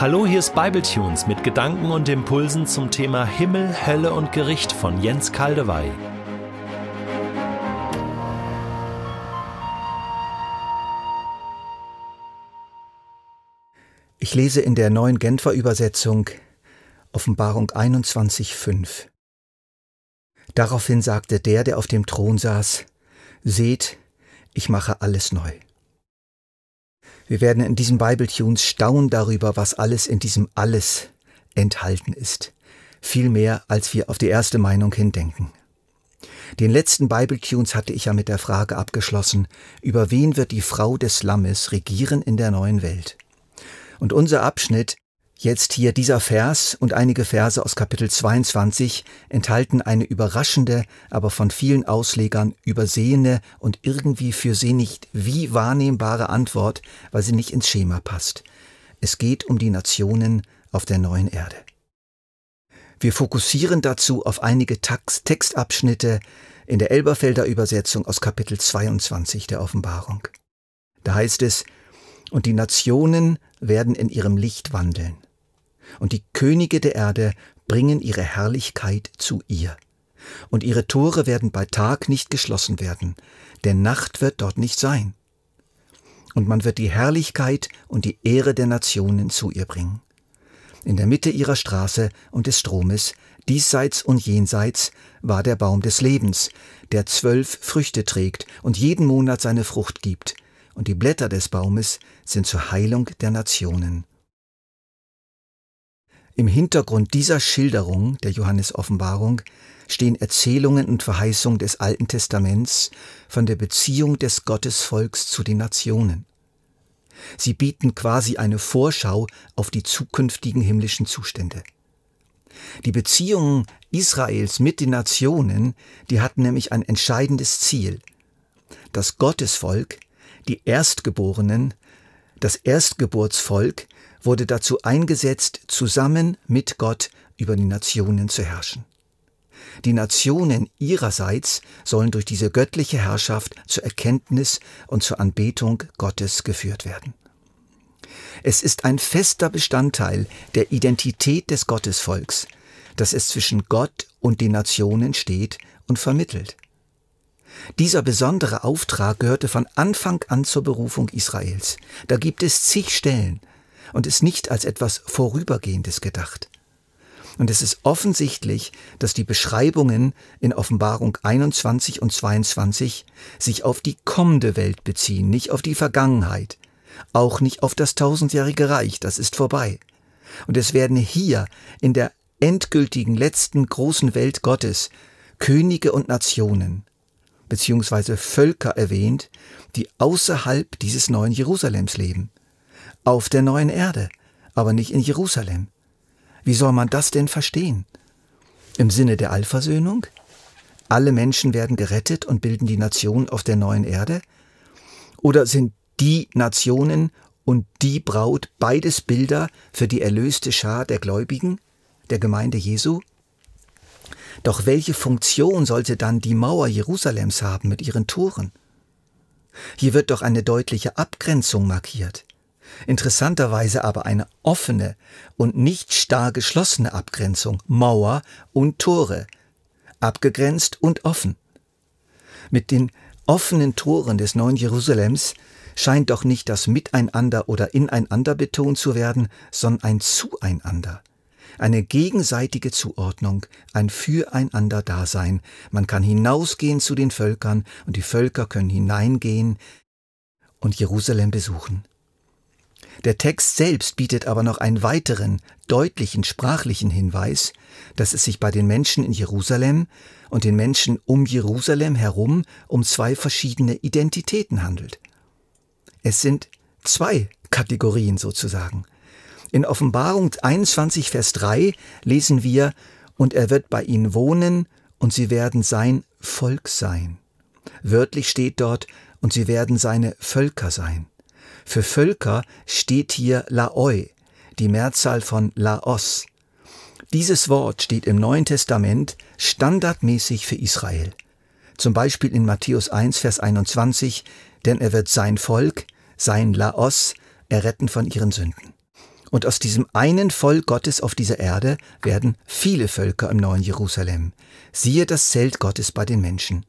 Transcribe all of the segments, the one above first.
Hallo, hier ist Bibletunes mit Gedanken und Impulsen zum Thema Himmel, Hölle und Gericht von Jens Kaldewey. Ich lese in der neuen Genfer Übersetzung Offenbarung 21,5. Daraufhin sagte der, der auf dem Thron saß, Seht, ich mache alles neu. Wir werden in diesem Bible Tunes staunen darüber, was alles in diesem Alles enthalten ist. Viel mehr, als wir auf die erste Meinung hindenken. Den letzten Bible Tunes hatte ich ja mit der Frage abgeschlossen, über wen wird die Frau des Lammes regieren in der neuen Welt? Und unser Abschnitt Jetzt hier dieser Vers und einige Verse aus Kapitel 22 enthalten eine überraschende, aber von vielen Auslegern übersehene und irgendwie für sie nicht wie wahrnehmbare Antwort, weil sie nicht ins Schema passt. Es geht um die Nationen auf der neuen Erde. Wir fokussieren dazu auf einige Textabschnitte in der Elberfelder Übersetzung aus Kapitel 22 der Offenbarung. Da heißt es, und die Nationen werden in ihrem Licht wandeln und die Könige der Erde bringen ihre Herrlichkeit zu ihr. Und ihre Tore werden bei Tag nicht geschlossen werden, denn Nacht wird dort nicht sein. Und man wird die Herrlichkeit und die Ehre der Nationen zu ihr bringen. In der Mitte ihrer Straße und des Stromes, diesseits und jenseits, war der Baum des Lebens, der zwölf Früchte trägt und jeden Monat seine Frucht gibt, und die Blätter des Baumes sind zur Heilung der Nationen. Im Hintergrund dieser Schilderung der Johannes-Offenbarung stehen Erzählungen und Verheißungen des Alten Testaments von der Beziehung des Gottesvolks zu den Nationen. Sie bieten quasi eine Vorschau auf die zukünftigen himmlischen Zustände. Die Beziehungen Israels mit den Nationen, die hatten nämlich ein entscheidendes Ziel. Das Gottesvolk, die Erstgeborenen, das Erstgeburtsvolk wurde dazu eingesetzt, zusammen mit Gott über die Nationen zu herrschen. Die Nationen ihrerseits sollen durch diese göttliche Herrschaft zur Erkenntnis und zur Anbetung Gottes geführt werden. Es ist ein fester Bestandteil der Identität des Gottesvolks, dass es zwischen Gott und den Nationen steht und vermittelt. Dieser besondere Auftrag gehörte von Anfang an zur Berufung Israels. Da gibt es zig Stellen, und ist nicht als etwas Vorübergehendes gedacht. Und es ist offensichtlich, dass die Beschreibungen in Offenbarung 21 und 22 sich auf die kommende Welt beziehen, nicht auf die Vergangenheit, auch nicht auf das tausendjährige Reich, das ist vorbei. Und es werden hier in der endgültigen letzten großen Welt Gottes Könige und Nationen beziehungsweise Völker erwähnt, die außerhalb dieses neuen Jerusalems leben auf der neuen Erde, aber nicht in Jerusalem. Wie soll man das denn verstehen? Im Sinne der Allversöhnung? Alle Menschen werden gerettet und bilden die Nation auf der neuen Erde? Oder sind die Nationen und die Braut beides Bilder für die erlöste Schar der Gläubigen, der Gemeinde Jesu? Doch welche Funktion sollte dann die Mauer Jerusalems haben mit ihren Toren? Hier wird doch eine deutliche Abgrenzung markiert. Interessanterweise aber eine offene und nicht starr geschlossene Abgrenzung, Mauer und Tore, abgegrenzt und offen. Mit den offenen Toren des neuen Jerusalems scheint doch nicht das Miteinander oder Ineinander betont zu werden, sondern ein Zueinander. Eine gegenseitige Zuordnung, ein Füreinander-Dasein. Man kann hinausgehen zu den Völkern und die Völker können hineingehen und Jerusalem besuchen. Der Text selbst bietet aber noch einen weiteren, deutlichen sprachlichen Hinweis, dass es sich bei den Menschen in Jerusalem und den Menschen um Jerusalem herum um zwei verschiedene Identitäten handelt. Es sind zwei Kategorien sozusagen. In Offenbarung 21, Vers 3 lesen wir, und er wird bei ihnen wohnen, und sie werden sein Volk sein. Wörtlich steht dort, und sie werden seine Völker sein. Für Völker steht hier Laoi, die Mehrzahl von Laos. Dieses Wort steht im Neuen Testament standardmäßig für Israel. Zum Beispiel in Matthäus 1, Vers 21, denn er wird sein Volk, sein Laos, erretten von ihren Sünden. Und aus diesem einen Volk Gottes auf dieser Erde werden viele Völker im neuen Jerusalem. Siehe das Zelt Gottes bei den Menschen.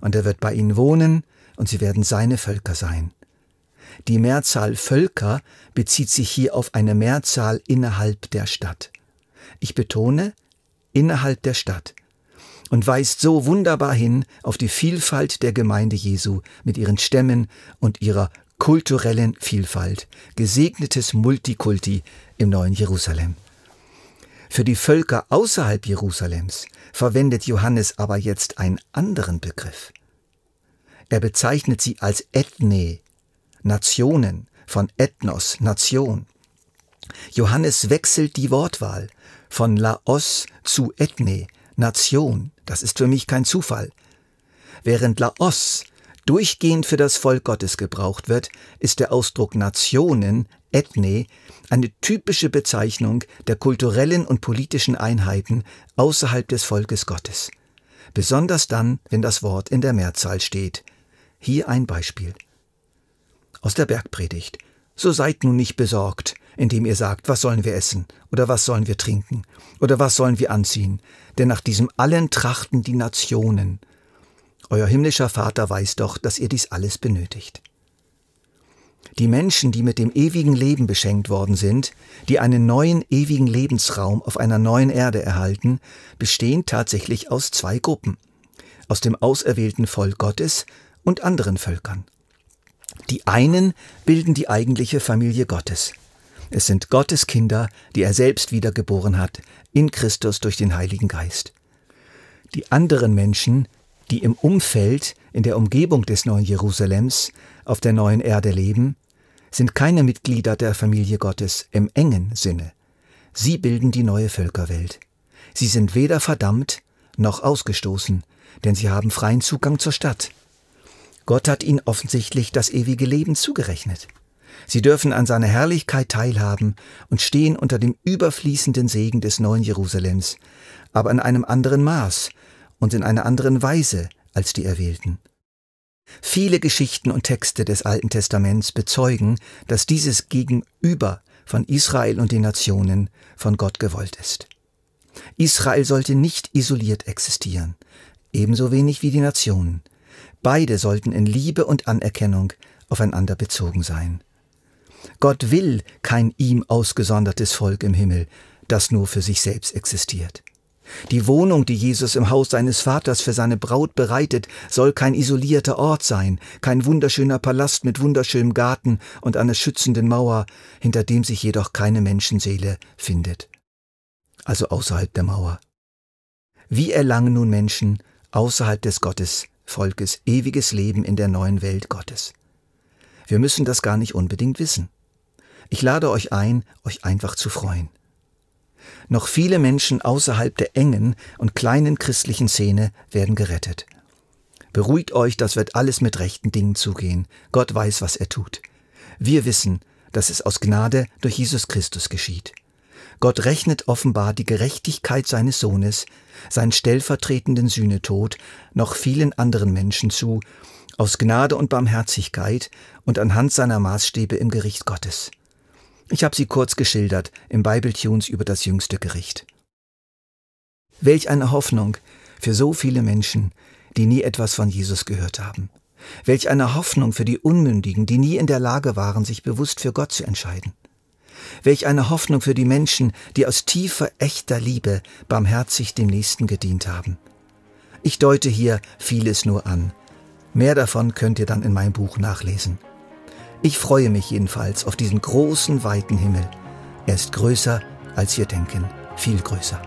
Und er wird bei ihnen wohnen, und sie werden seine Völker sein. Die Mehrzahl Völker bezieht sich hier auf eine Mehrzahl innerhalb der Stadt. Ich betone, innerhalb der Stadt und weist so wunderbar hin auf die Vielfalt der Gemeinde Jesu mit ihren Stämmen und ihrer kulturellen Vielfalt, gesegnetes Multikulti im neuen Jerusalem. Für die Völker außerhalb Jerusalems verwendet Johannes aber jetzt einen anderen Begriff. Er bezeichnet sie als Ethne, Nationen, von Ethnos, Nation. Johannes wechselt die Wortwahl von Laos zu Ethne, Nation. Das ist für mich kein Zufall. Während Laos durchgehend für das Volk Gottes gebraucht wird, ist der Ausdruck Nationen, Ethne, eine typische Bezeichnung der kulturellen und politischen Einheiten außerhalb des Volkes Gottes. Besonders dann, wenn das Wort in der Mehrzahl steht. Hier ein Beispiel. Aus der Bergpredigt. So seid nun nicht besorgt, indem ihr sagt, was sollen wir essen oder was sollen wir trinken oder was sollen wir anziehen, denn nach diesem allen trachten die Nationen. Euer himmlischer Vater weiß doch, dass ihr dies alles benötigt. Die Menschen, die mit dem ewigen Leben beschenkt worden sind, die einen neuen ewigen Lebensraum auf einer neuen Erde erhalten, bestehen tatsächlich aus zwei Gruppen, aus dem auserwählten Volk Gottes und anderen Völkern. Die einen bilden die eigentliche Familie Gottes. Es sind Gottes Kinder, die er selbst wiedergeboren hat, in Christus durch den Heiligen Geist. Die anderen Menschen, die im Umfeld, in der Umgebung des neuen Jerusalems, auf der neuen Erde leben, sind keine Mitglieder der Familie Gottes im engen Sinne. Sie bilden die neue Völkerwelt. Sie sind weder verdammt noch ausgestoßen, denn sie haben freien Zugang zur Stadt. Gott hat ihnen offensichtlich das ewige Leben zugerechnet. Sie dürfen an seiner Herrlichkeit teilhaben und stehen unter dem überfließenden Segen des neuen Jerusalems, aber in einem anderen Maß und in einer anderen Weise als die Erwählten. Viele Geschichten und Texte des Alten Testaments bezeugen, dass dieses Gegenüber von Israel und den Nationen von Gott gewollt ist. Israel sollte nicht isoliert existieren, ebenso wenig wie die Nationen. Beide sollten in Liebe und Anerkennung aufeinander bezogen sein. Gott will kein ihm ausgesondertes Volk im Himmel, das nur für sich selbst existiert. Die Wohnung, die Jesus im Haus seines Vaters für seine Braut bereitet, soll kein isolierter Ort sein, kein wunderschöner Palast mit wunderschönem Garten und einer schützenden Mauer, hinter dem sich jedoch keine Menschenseele findet. Also außerhalb der Mauer. Wie erlangen nun Menschen außerhalb des Gottesvolkes ewiges Leben in der neuen Welt Gottes? Wir müssen das gar nicht unbedingt wissen. Ich lade euch ein, euch einfach zu freuen. Noch viele Menschen außerhalb der engen und kleinen christlichen Szene werden gerettet. Beruhigt euch, das wird alles mit rechten Dingen zugehen. Gott weiß, was er tut. Wir wissen, dass es aus Gnade durch Jesus Christus geschieht. Gott rechnet offenbar die Gerechtigkeit seines Sohnes, seinen stellvertretenden Sühnetod, noch vielen anderen Menschen zu, aus Gnade und Barmherzigkeit und anhand seiner Maßstäbe im Gericht Gottes. Ich habe sie kurz geschildert im Bible Tunes über das jüngste Gericht. Welch eine Hoffnung für so viele Menschen, die nie etwas von Jesus gehört haben. Welch eine Hoffnung für die Unmündigen, die nie in der Lage waren, sich bewusst für Gott zu entscheiden. Welch eine Hoffnung für die Menschen, die aus tiefer, echter Liebe barmherzig dem Nächsten gedient haben. Ich deute hier vieles nur an. Mehr davon könnt ihr dann in meinem Buch nachlesen. Ich freue mich jedenfalls auf diesen großen, weiten Himmel. Er ist größer, als wir denken, viel größer.